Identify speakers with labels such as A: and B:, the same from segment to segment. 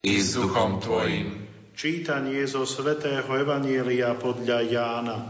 A: i s duchom Tvojim.
B: Čítanie zo svätého Evanielia podľa Jána.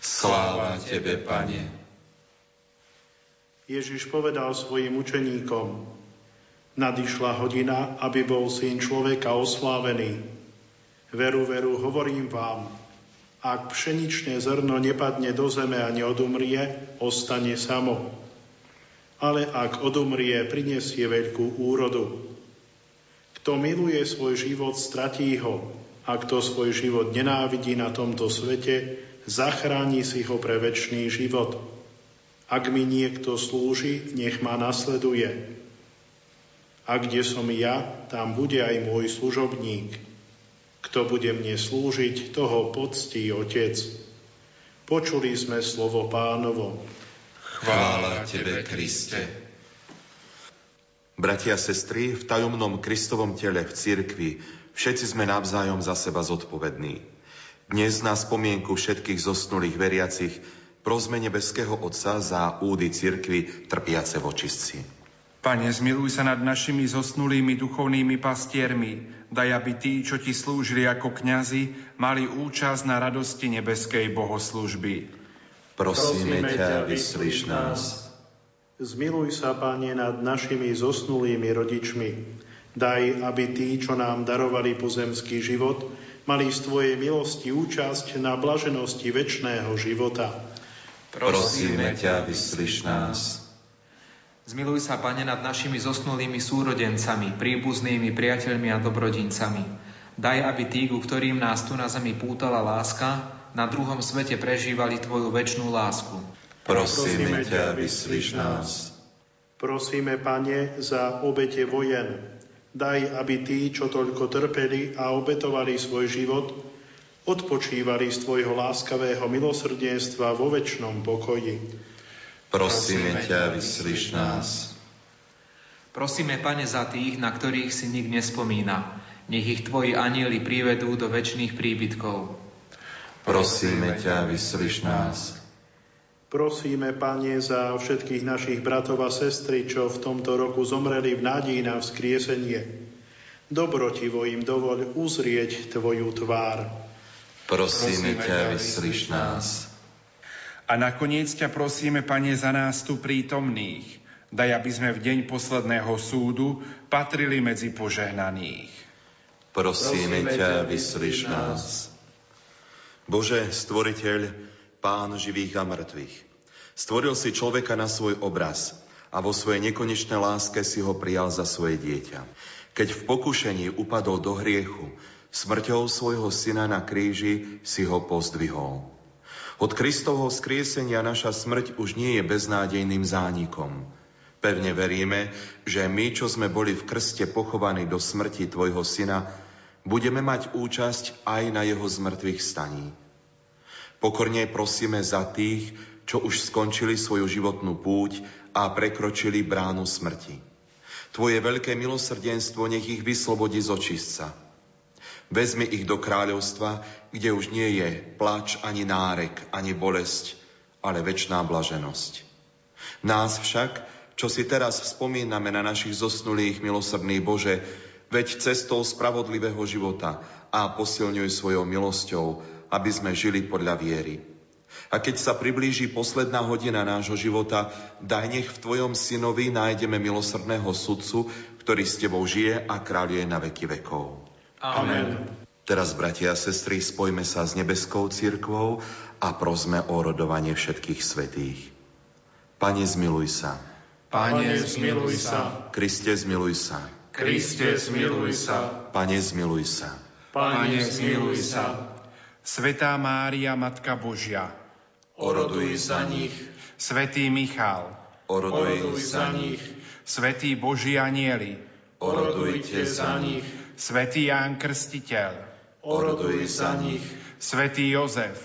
A: Sláva Tebe, Pane.
B: Ježiš povedal svojim učeníkom, nadišla hodina, aby bol syn človeka oslávený. Veru, veru, hovorím vám, ak pšeničné zrno nepadne do zeme a neodumrie, ostane samo. Ale ak odumrie, prinesie veľkú úrodu. Kto miluje svoj život, stratí ho. A kto svoj život nenávidí na tomto svete, zachráni si ho pre väčší život. Ak mi niekto slúži, nech ma nasleduje. A kde som ja, tam bude aj môj služobník. Kto bude mne slúžiť, toho poctí Otec. Počuli sme slovo pánovo.
A: Chvála Tebe, Kriste.
C: Bratia a sestry, v tajomnom Kristovom tele v cirkvi všetci sme navzájom za seba zodpovední. Dnes na spomienku všetkých zosnulých veriacich prosme nebeského Otca za údy cirkvi trpiace vočistci.
D: Pane, zmiluj sa nad našimi zosnulými duchovnými pastiermi. Daj, aby tí, čo ti slúžili ako kňazi, mali účasť na radosti nebeskej bohoslužby.
C: Prosíme ťa, vyslíš nás.
B: Zmiluj sa, Pane, nad našimi zosnulými rodičmi. Daj, aby tí, čo nám darovali pozemský život, mali z Tvojej milosti účasť na blaženosti väčšného života.
A: Prosíme ťa, vyslíš nás.
E: Zmiluj sa, Pane, nad našimi zosnulými súrodencami, príbuznými priateľmi a dobrodincami. Daj, aby tí, ku ktorým nás tu na zemi pútala láska, na druhom svete prežívali Tvoju väčšnú lásku.
A: Prosíme ťa, vyslíš nás.
B: Prosíme, Pane, za obete vojen. Daj, aby tí, čo toľko trpeli a obetovali svoj život, odpočívali z Tvojho láskavého milosrdenstva vo väčšnom pokoji.
A: Prosíme ťa, vyslíš nás.
E: Prosíme, Pane, za tých, na ktorých si nik nespomína. Nech ich Tvoji anieli privedú do väčšných príbytkov.
A: Prosíme ťa, vyslíš nás.
B: Prosíme, Pane, za všetkých našich bratov a sestry, čo v tomto roku zomreli v nádeji na vzkriesenie. Dobrotivo im dovoľ uzrieť Tvoju tvár.
A: Prosíme ťa, vyslíš nás.
D: A nakoniec ťa prosíme, Pane, za nás tu prítomných. Daj, aby sme v deň posledného súdu patrili medzi požehnaných.
A: Prosíme ťa, vyslíš nás.
C: Bože, stvoriteľ, Pán živých a mŕtvych. Stvoril si človeka na svoj obraz a vo svojej nekonečnej láske si ho prijal za svoje dieťa. Keď v pokušení upadol do hriechu, smrťou svojho syna na kríži si ho pozdvihol. Od Kristovho skriesenia naša smrť už nie je beznádejným zánikom. Pevne veríme, že my, čo sme boli v krste pochovaní do smrti Tvojho syna, budeme mať účasť aj na jeho zmrtvých staní. Pokorne prosíme za tých, čo už skončili svoju životnú púť a prekročili bránu smrti. Tvoje veľké milosrdenstvo nech ich vyslobodí z očistca. Vezmi ich do kráľovstva, kde už nie je plač ani nárek, ani bolesť, ale väčšiná blaženosť. Nás však, čo si teraz spomíname na našich zosnulých milosrdných Bože, veď cestou spravodlivého života a posilňuj svojou milosťou aby sme žili podľa viery. A keď sa priblíži posledná hodina nášho života, daj nech v Tvojom synovi nájdeme milosrdného sudcu, ktorý s Tebou žije a kráľuje na veky vekov.
B: Amen.
C: Teraz, bratia a sestry, spojme sa s nebeskou cirkvou a prosme o rodovanie všetkých svetých. Pane, zmiluj sa.
B: Pane, zmiluj sa.
C: Kriste, zmiluj sa.
B: Kriste, zmiluj sa.
C: Pane, zmiluj sa.
B: Pane, zmiluj sa.
D: Svetá Mária, Matka Božia,
A: oroduj za nich.
D: Svetý Michal,
A: oroduj, za nich.
D: Svetý Boží anieli,
A: orodujte za nich.
D: Svetý Ján Krstiteľ,
A: oroduj za nich.
D: Svetý Jozef,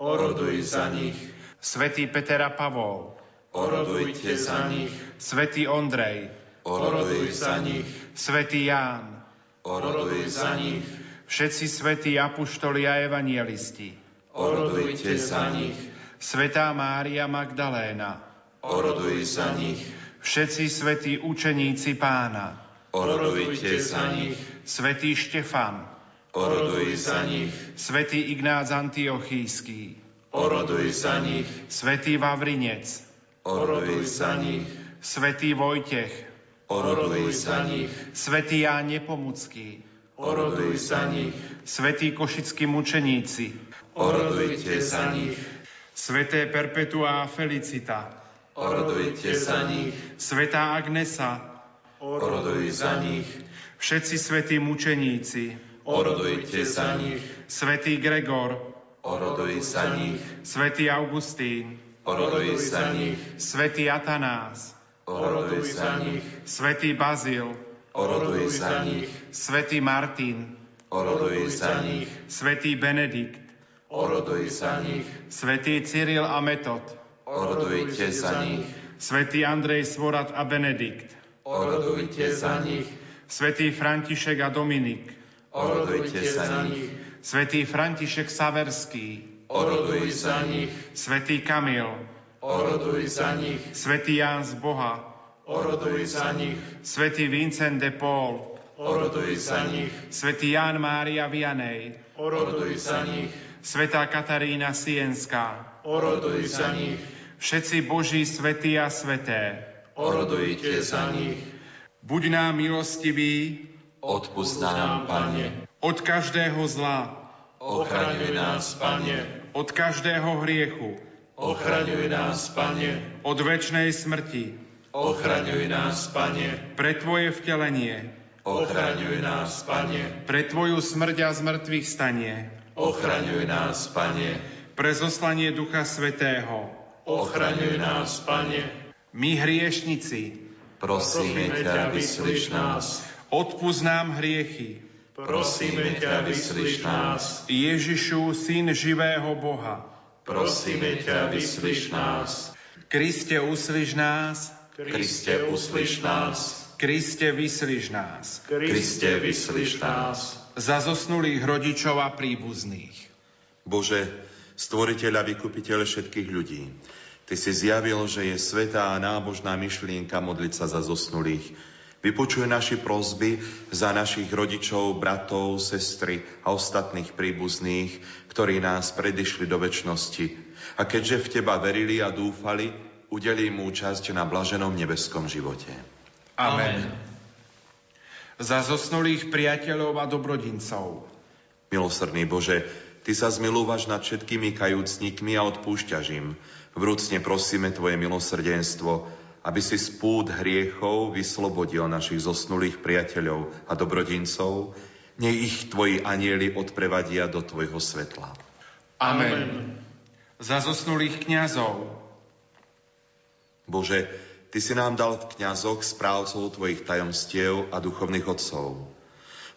A: oroduj za nich.
D: Svetý Peter a Pavol,
A: orodujte za nich.
D: Svetý Ondrej,
A: oroduj za nich.
D: Svetý Ján,
A: oroduj za nich
D: všetci svätí apuštoli a evanielisti.
A: Orodujte za nich.
D: Svetá Mária Magdaléna.
A: Oroduj za nich.
D: Všetci svätí učeníci pána.
B: Orodujte za nich.
D: Svetý Štefan,
B: Oroduj za nich.
D: Svetý Ignác Antiochísky,
B: Oroduj za nich.
D: Svetý Vavrinec,
B: Oroduj za nich.
D: Svetý Vojtech,
B: Oroduj za nich.
D: Svetý Ján Nepomucký,
B: Oroduj za nich.
D: Svetí košickí mučeníci,
B: Orodujte za nich.
D: Sveté Perpetua Felicita,
B: Orodujte za nich.
D: Svetá Agnesa,
B: Oroduj za nich.
D: všetci svetí mučeníci,
B: Orodujte za nich.
D: Svetý Gregor,
B: Oroduj za nich.
D: Svetý Augustín,
B: Oroduj za nich.
D: Svetý Atanás,
B: Oroduj za nich.
D: Svetý Bazil,
B: Oroduj za nich.
D: Svetý Martin,
B: Oroduj za nich.
D: Svetý Benedikt,
B: Oroduj za nich.
D: Svetý Cyril a Metod,
B: Orodujte za nich.
D: Svetý Andrej Svorat a Benedikt,
B: Orodujte za nich.
D: Svetý František a Dominik,
B: Orodujte za nich.
D: Svetý František Saverský,
B: Oroduj za nich.
D: Svetý Kamil,
B: Oroduj za nich.
D: Svetý Ján z Boha,
B: Oroduj za nich.
D: Svetý Vincent de Paul,
B: Oroduj za nich.
D: Svetý Ján Mária Vianej,
B: Oroduj za nich.
D: Svetá Katarína Sienská,
B: Oroduj za nich.
D: všetci Boží svetí a sveté,
B: Orodujte za nich.
D: buď nám milostivý
B: Odpust nám, Pane.
D: od každého zla,
B: Ochraňuj nás, Pane.
D: od každého hriechu,
B: Ochraňuj nás, Pane.
D: od väčšnej smrti,
B: Ochraňuj nás, Pane.
D: pre Tvoje vtelenie,
B: Ochraňuj nás, Pane.
D: pre Tvoju smrť a zmrtvých stanie,
B: Ochraňuj nás, Pane.
D: pre zoslanie Ducha Svetého.
B: Ochraňuj nás, Pane.
D: My hriešnici,
B: Prosíme ťa, vyslíš nás.
D: odpúsť nám hriechy.
B: Prosíme ťa, vyslíš nás.
D: Ježišu, Syn živého Boha,
B: Prosíme ťa, vyslíš nás.
D: Kriste, uslíš nás,
B: Kriste, uslíš nás.
D: Kriste, vyslíš nás.
B: Kriste, vyslíš nás.
D: Za zosnulých rodičov a príbuzných.
C: Bože, stvoriteľ a vykupiteľ všetkých ľudí, Ty si zjavil, že je svetá a nábožná myšlienka modliť sa za zosnulých. Vypočuj naši prozby za našich rodičov, bratov, sestry a ostatných príbuzných, ktorí nás predišli do väčšnosti. A keďže v Teba verili a dúfali, udelí mu účasť na blaženom nebeskom živote.
D: Amen. Za zosnulých priateľov a dobrodincov.
C: Milosrdný Bože, Ty sa zmilúvaš nad všetkými kajúcnikmi a odpúšťaš im. Vrúcne prosíme Tvoje milosrdenstvo, aby si z pút hriechov vyslobodil našich zosnulých priateľov a dobrodincov, nech ich Tvoji anieli odprevadia do Tvojho svetla.
D: Amen. Za zosnulých kňazov.
C: Bože, Ty si nám dal v kňazoch správcov Tvojich tajomstiev a duchovných otcov.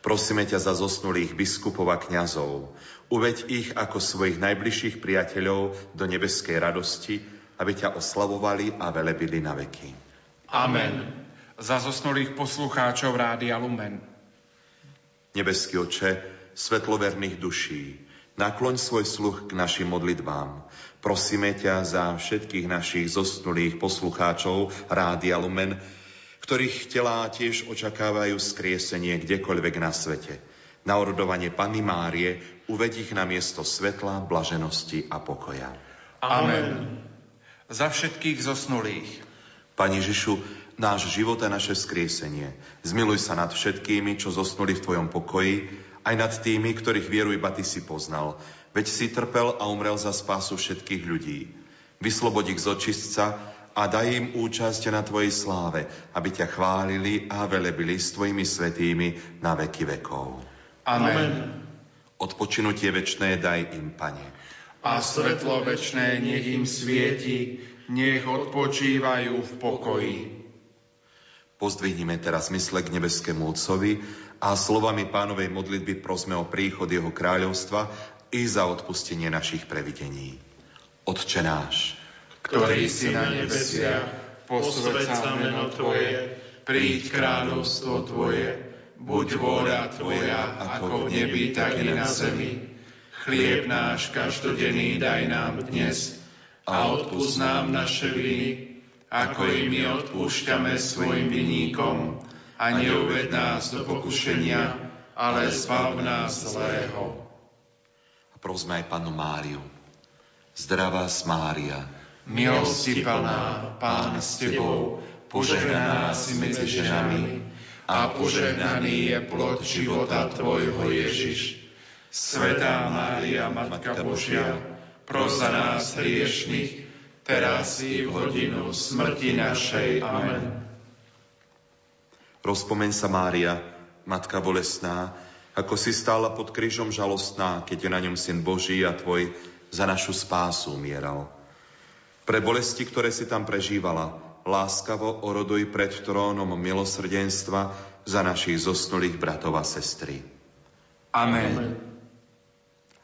C: Prosíme ťa za zosnulých biskupov a kňazov. Uveď ich ako svojich najbližších priateľov do nebeskej radosti, aby ťa oslavovali a velebili na veky.
D: Amen. Za zosnulých poslucháčov Rádia Lumen.
C: Nebeský oče, svetloverných duší, nakloň svoj sluch k našim modlitbám. Prosíme ťa za všetkých našich zosnulých poslucháčov Rádia Lumen, ktorých telá tiež očakávajú skriesenie kdekoľvek na svete. Na orodovanie Panny Márie uveď ich na miesto svetla, blaženosti a pokoja.
D: Amen. Za všetkých zosnulých.
C: Pane Ježišu, náš život a naše skriesenie. Zmiluj sa nad všetkými, čo zosnuli v Tvojom pokoji, aj nad tými, ktorých vieru iba Ty si poznal. Veď si trpel a umrel za spásu všetkých ľudí. Vyslobod ich z očistca a daj im účasť na Tvojej sláve, aby ťa chválili a velebili s Tvojimi svetými na veky vekov.
D: Amen.
C: Odpočinutie večné daj im, Pane.
D: A svetlo večné nech im svieti, nech odpočívajú v pokoji.
C: Pozdvihnime teraz mysle k nebeskému Otcovi a slovami pánovej modlitby prosme o príchod Jeho kráľovstva i za odpustenie našich previdení. Otče náš,
D: ktorý si na nebesiach, posvedť sa meno Tvoje, príď kráľovstvo Tvoje, buď vôľa Tvoja, ako v nebi, tak i na zemi. Chlieb náš každodenný daj nám dnes a odpúsť nám naše viny, ako i my odpúšťame svojim vinníkom. a neuved nás do pokušenia, ale zbav nás zlého.
C: A prosme aj Panu Máriu. Zdravá Mária,
D: milosti plná, Pán s Tebou, požehnaná si medzi ženami a požehnaný je plod života Tvojho Ježiš. Svetá Mária, Matka Božia, pros za nás hriešných, teraz i v hodinu smrti našej. Amen.
C: Rozpomeň sa, Mária, Matka bolesná, ako si stála pod krížom žalostná, keď je na ňom Syn Boží a Tvoj za našu spásu umieral. Pre bolesti, ktoré si tam prežívala, láskavo oroduj pred trónom milosrdenstva za našich zosnulých bratov a sestry.
D: Amen.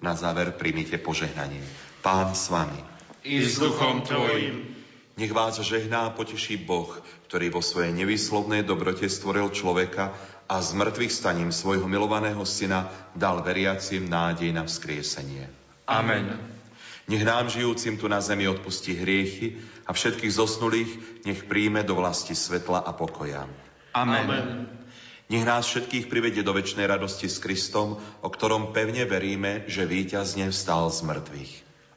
C: Na záver príjmite požehnanie. Pán s vami.
D: I s duchom tvojim.
C: Nech vás žehná a poteší Boh, ktorý vo svojej nevyslovnej dobrote stvoril človeka a z mŕtvych staním svojho milovaného syna dal veriacim nádej na vzkriesenie.
D: Amen.
C: Nech nám žijúcim tu na zemi odpustí hriechy a všetkých zosnulých nech príjme do vlasti svetla a pokoja.
D: Amen. Amen.
C: Nech nás všetkých privedie do väčšnej radosti s Kristom, o ktorom pevne veríme, že víťazne vstal z mŕtvych.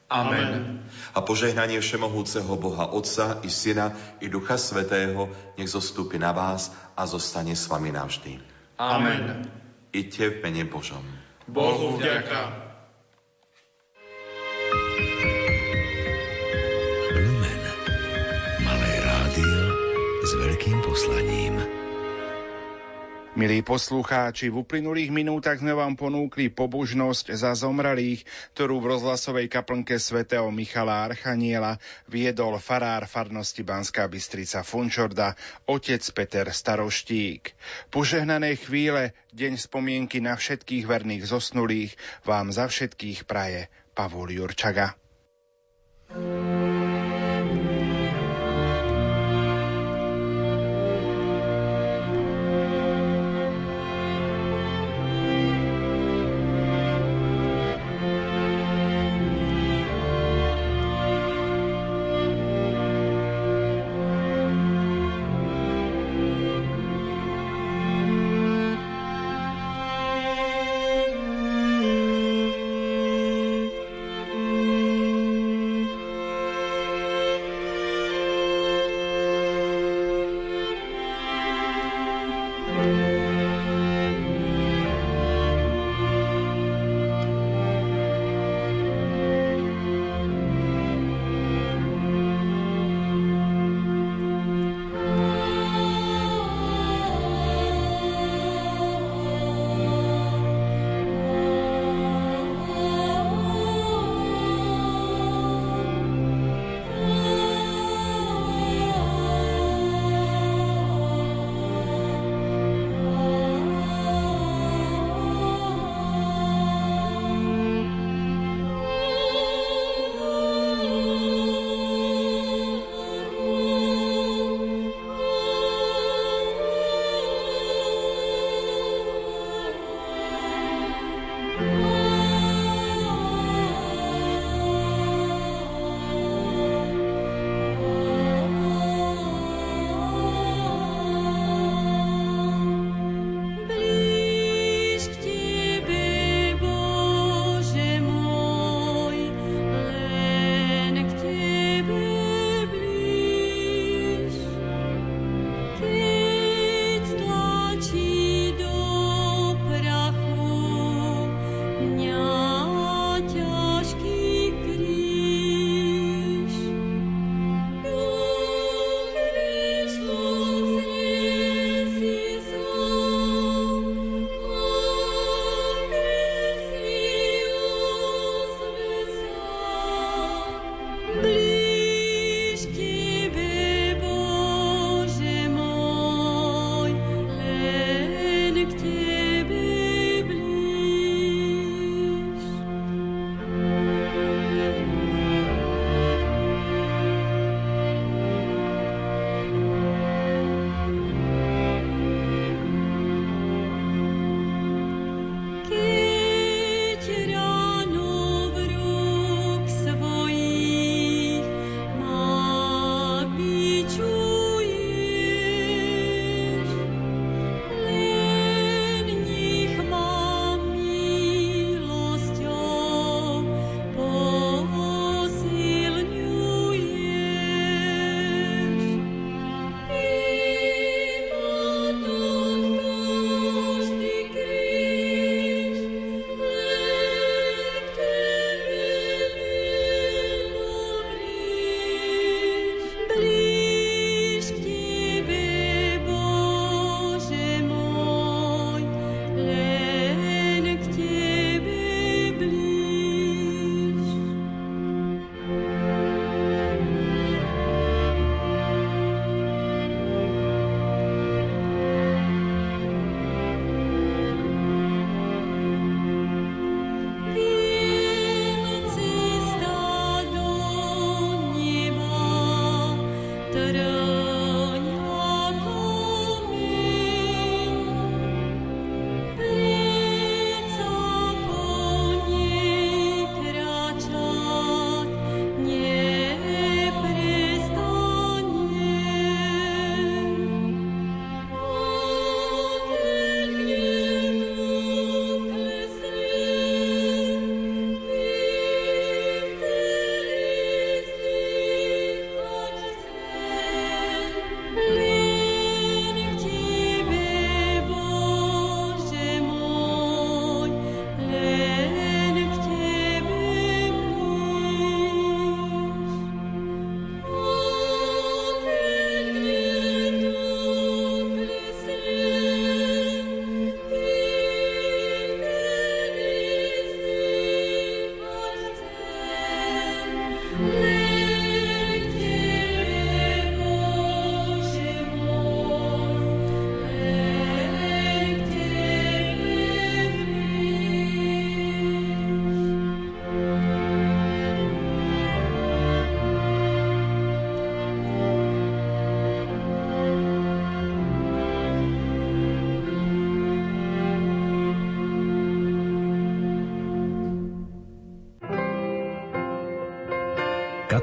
D: Amen.
C: A požehnanie Všemohúceho Boha Otca i Syna i Ducha Svetého nech zostúpi na vás a zostane s vami navždy.
D: Amen.
C: Iďte v mene Božom.
D: Bohu vďaka.
F: Lumen. Malé rádio s veľkým poslaním.
G: Milí poslucháči, v uplynulých minútach sme vám ponúkli pobožnosť za zomralých, ktorú v rozhlasovej kaplnke svätého Michala Archaniela viedol farár farnosti Banská Bystrica Fončorda, otec Peter Staroštík. Požehnané chvíle, deň spomienky na všetkých verných zosnulých vám za všetkých praje Pavol Jurčaga. thank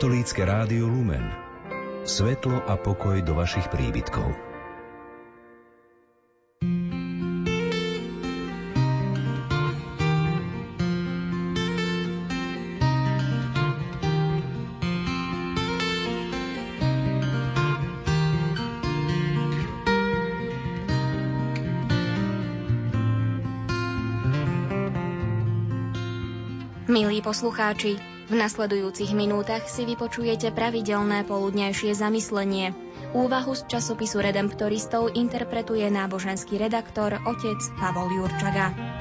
F: Katolícke rádio Lumen. Svetlo a pokoj do vašich príbytkov.
H: Milí poslucháči, v nasledujúcich minútach si vypočujete pravidelné poludnejšie zamyslenie. Úvahu z časopisu Redemptoristov interpretuje náboženský redaktor otec Pavol Jurčaga.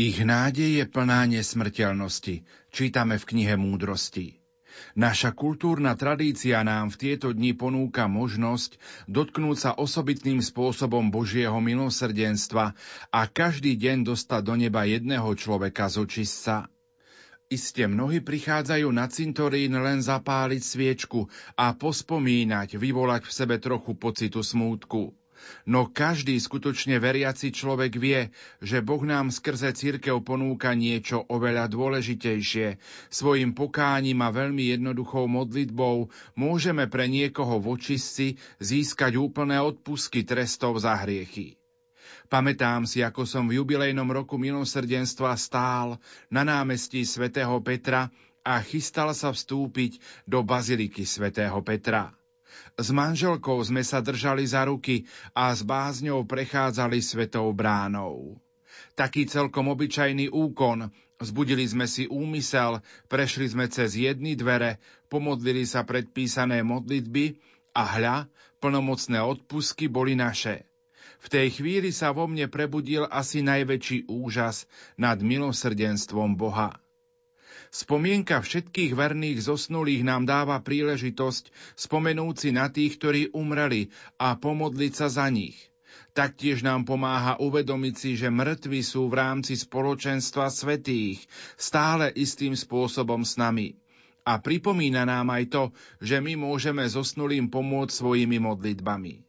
D: Ich nádej je plná nesmrteľnosti, čítame v knihe Múdrosti. Naša kultúrna tradícia nám v tieto dni ponúka možnosť dotknúť sa osobitným spôsobom Božieho milosrdenstva a každý deň dostať do neba jedného človeka z očistca. Iste mnohí prichádzajú na cintorín len zapáliť sviečku a pospomínať, vyvolať v sebe trochu pocitu smútku. No každý skutočne veriaci človek vie, že Boh nám skrze církev ponúka niečo oveľa dôležitejšie. Svojim pokáním a veľmi jednoduchou modlitbou môžeme pre niekoho v očistci získať úplné odpusky trestov za hriechy. Pamätám si, ako som v jubilejnom roku milosrdenstva stál na námestí svätého Petra a chystal sa vstúpiť do baziliky svätého Petra. S manželkou sme sa držali za ruky a s bázňou prechádzali svetou bránou. Taký celkom obyčajný úkon, zbudili sme si úmysel, prešli sme cez jedny dvere, pomodlili sa predpísané modlitby a hľa, plnomocné odpusky boli naše. V tej chvíli sa vo mne prebudil asi najväčší úžas nad milosrdenstvom Boha. Spomienka všetkých verných zosnulých nám dáva príležitosť spomenúť si na tých, ktorí umreli a pomodliť sa za nich. Taktiež nám pomáha uvedomiť si, že mŕtvi sú v rámci spoločenstva svetých stále istým spôsobom s nami. A pripomína nám aj to, že my môžeme zosnulým pomôcť svojimi modlitbami.